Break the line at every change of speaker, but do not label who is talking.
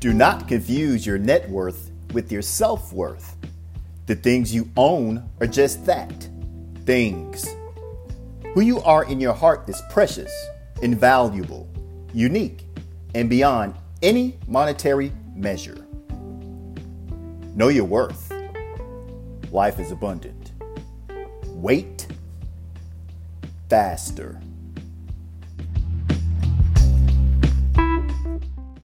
Do not confuse your net worth with your self worth. The things you own are just that things. Who you are in your heart is precious, invaluable, unique, and beyond any monetary measure. Know your worth. Life is abundant. Wait faster.